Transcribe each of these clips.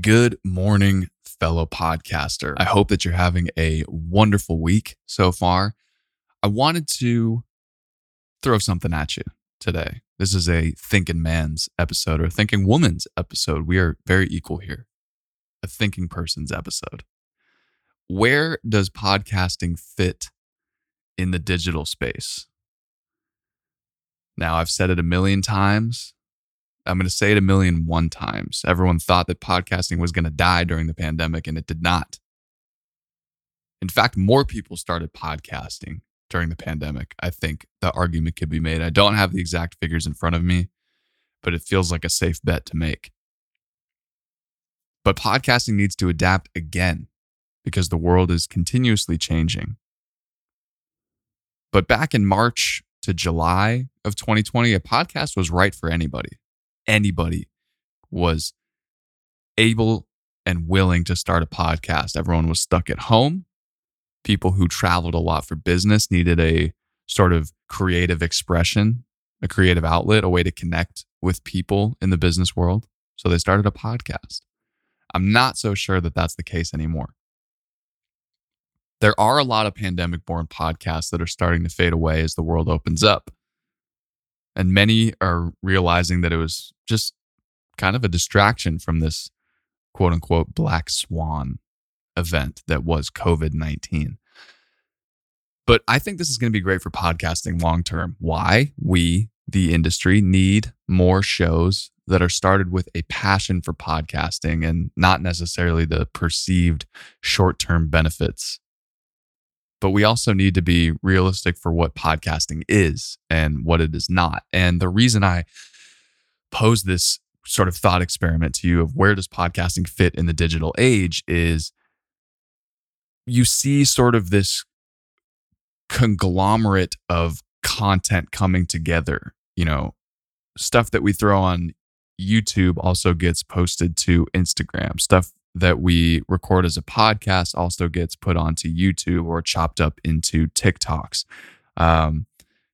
Good morning, fellow podcaster. I hope that you're having a wonderful week so far. I wanted to throw something at you today. This is a thinking man's episode or a thinking woman's episode. We are very equal here. A thinking person's episode. Where does podcasting fit in the digital space? Now, I've said it a million times. I'm going to say it a million one times. Everyone thought that podcasting was going to die during the pandemic, and it did not. In fact, more people started podcasting during the pandemic. I think the argument could be made. I don't have the exact figures in front of me, but it feels like a safe bet to make. But podcasting needs to adapt again because the world is continuously changing. But back in March to July of 2020, a podcast was right for anybody anybody was able and willing to start a podcast. Everyone was stuck at home. People who traveled a lot for business needed a sort of creative expression, a creative outlet, a way to connect with people in the business world. So they started a podcast. I'm not so sure that that's the case anymore. There are a lot of pandemic born podcasts that are starting to fade away as the world opens up. And many are realizing that it was just kind of a distraction from this quote unquote black swan event that was COVID 19. But I think this is going to be great for podcasting long term. Why? We, the industry, need more shows that are started with a passion for podcasting and not necessarily the perceived short term benefits but we also need to be realistic for what podcasting is and what it is not. And the reason I pose this sort of thought experiment to you of where does podcasting fit in the digital age is you see sort of this conglomerate of content coming together, you know, stuff that we throw on YouTube also gets posted to Instagram. Stuff that we record as a podcast also gets put onto YouTube or chopped up into TikToks. Um,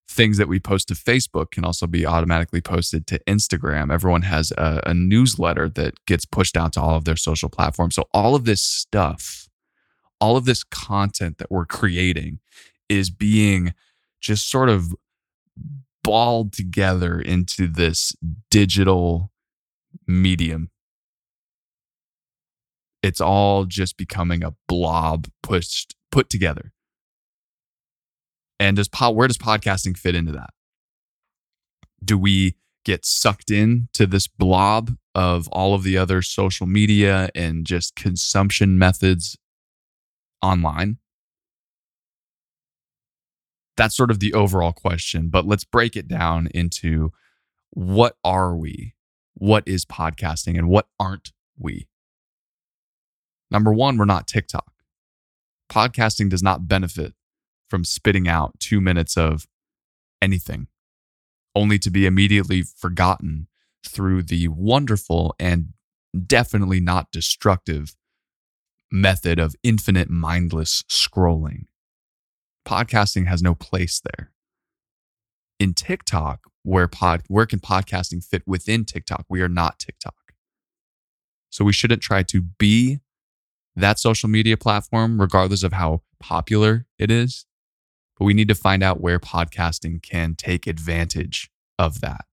things that we post to Facebook can also be automatically posted to Instagram. Everyone has a, a, newsletter that gets pushed out to all of their social platforms. So, all of this stuff, all of this content that we're creating is being just sort of balled together into this digital medium it's all just becoming a blob pushed put together. And does pod, where does podcasting fit into that? Do we get sucked into this blob of all of the other social media and just consumption methods online? That's sort of the overall question, but let's break it down into what are we? What is podcasting and what aren't we? Number one, we're not TikTok. Podcasting does not benefit from spitting out two minutes of anything, only to be immediately forgotten through the wonderful and definitely not destructive method of infinite mindless scrolling. Podcasting has no place there. In TikTok, where pod where can podcasting fit within TikTok? We are not TikTok. So we shouldn't try to be that social media platform, regardless of how popular it is. But we need to find out where podcasting can take advantage of that.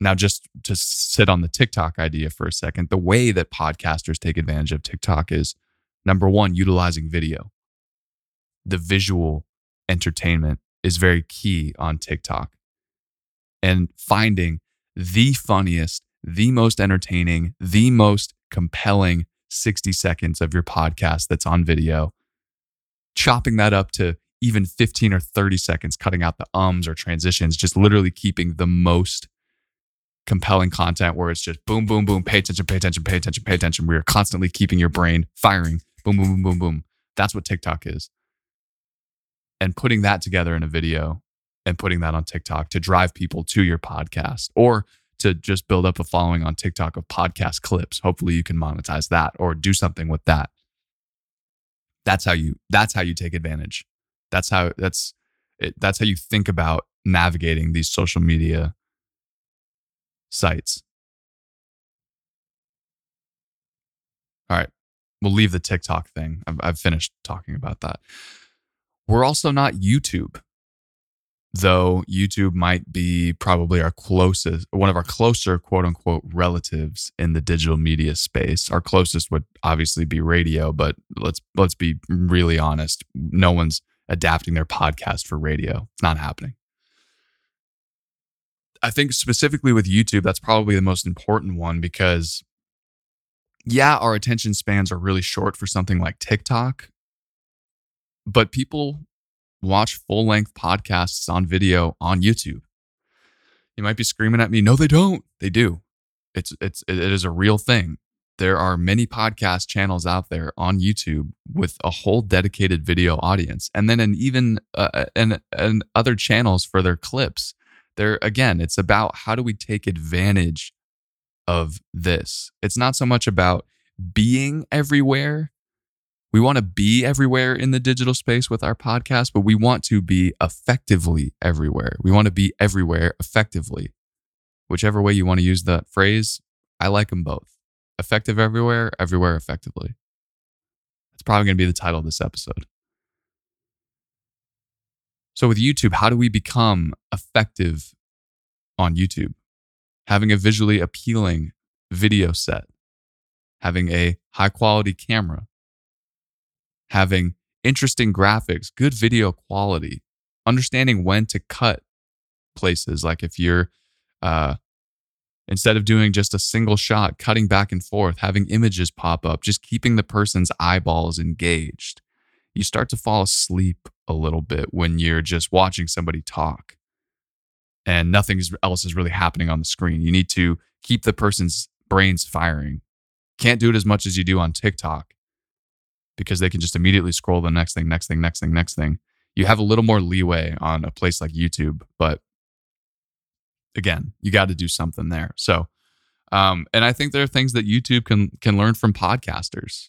Now, just to sit on the TikTok idea for a second, the way that podcasters take advantage of TikTok is number one, utilizing video. The visual entertainment is very key on TikTok. And finding the funniest, the most entertaining, the most compelling 60 seconds of your podcast that's on video, chopping that up to even 15 or 30 seconds, cutting out the ums or transitions, just literally keeping the most compelling content where it's just boom, boom, boom, pay attention, pay attention, pay attention, pay attention. We are constantly keeping your brain firing. Boom, boom, boom, boom, boom. That's what TikTok is. And putting that together in a video and putting that on TikTok to drive people to your podcast or to just build up a following on TikTok of podcast clips. Hopefully you can monetize that or do something with that. That's how you that's how you take advantage. That's how that's it, that's how you think about navigating these social media sites. All right. We'll leave the TikTok thing. I've, I've finished talking about that. We're also not YouTube, though YouTube might be probably our closest, one of our closer quote unquote relatives in the digital media space. Our closest would obviously be radio, but let's let's be really honest. No one's adapting their podcast for radio. It's not happening. I think specifically with YouTube, that's probably the most important one because yeah, our attention spans are really short for something like TikTok, but people watch full length podcasts on video on YouTube. You might be screaming at me, no, they don't. They do. It's it's it is a real thing. There are many podcast channels out there on YouTube with a whole dedicated video audience, and then an even uh, and and other channels for their clips. There again, it's about how do we take advantage of this. It's not so much about being everywhere. We want to be everywhere in the digital space with our podcast, but we want to be effectively everywhere. We want to be everywhere effectively. Whichever way you want to use that phrase, I like them both. Effective everywhere, everywhere effectively. That's probably going to be the title of this episode. So, with YouTube, how do we become effective on YouTube? having a visually appealing video set, having a high quality camera, having interesting graphics, good video quality, understanding when to cut places. Like if you're, uh, instead of doing just a single shot, cutting back and forth, having images pop up, just keeping the person's eyeballs engaged. You start to fall asleep a little bit when you're just watching somebody talk and nothing else is really happening on the screen. You need to keep the person's brains firing. Can't do it as much as you do on TikTok because they can just immediately scroll the next thing, next thing, next thing, next thing. You have a little more leeway on a place like YouTube, but again, you got to do something there. So, um, and I think there are things that YouTube can can learn from podcasters.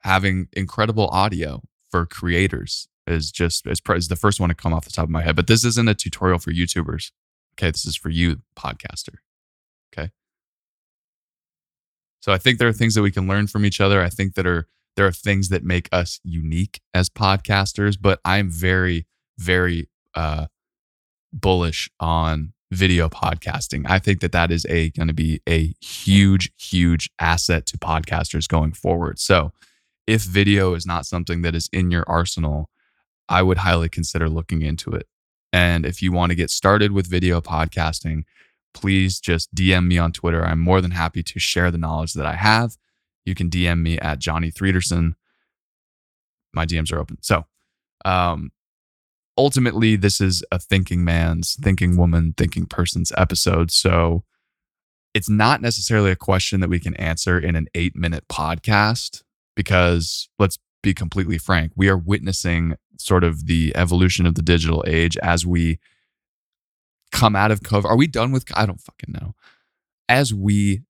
Having incredible audio for creators is just is, is the first one to come off the top of my head. But this isn't a tutorial for YouTubers. Okay, this is for you, podcaster. Okay. So I think there are things that we can learn from each other. I think that are there are things that make us unique as podcasters, but I'm very, very uh, bullish on video podcasting. I think that that is a going to be a huge, huge asset to podcasters going forward. So if video is not something that is in your arsenal, I would highly consider looking into it. And if you want to get started with video podcasting, please just DM me on Twitter. I'm more than happy to share the knowledge that I have. You can DM me at Johnny Threederson. My DMs are open. So, um, ultimately, this is a thinking man's, thinking woman, thinking person's episode. So, it's not necessarily a question that we can answer in an eight minute podcast because let's be completely frank, we are witnessing sort of the evolution of the digital age as we come out of COVID. Are we done with? I don't fucking know. As we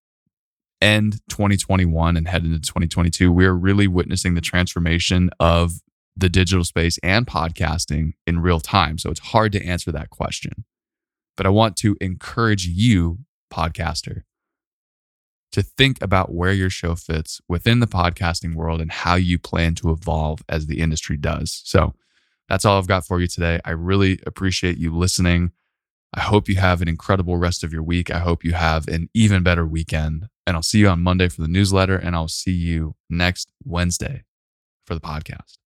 end 2021 and head into 2022, we are really witnessing the transformation of the digital space and podcasting in real time. So it's hard to answer that question. But I want to encourage you, podcaster, to think about where your show fits within the podcasting world and how you plan to evolve as the industry does. So that's all I've got for you today. I really appreciate you listening. I hope you have an incredible rest of your week. I hope you have an even better weekend. And I'll see you on Monday for the newsletter, and I'll see you next Wednesday for the podcast.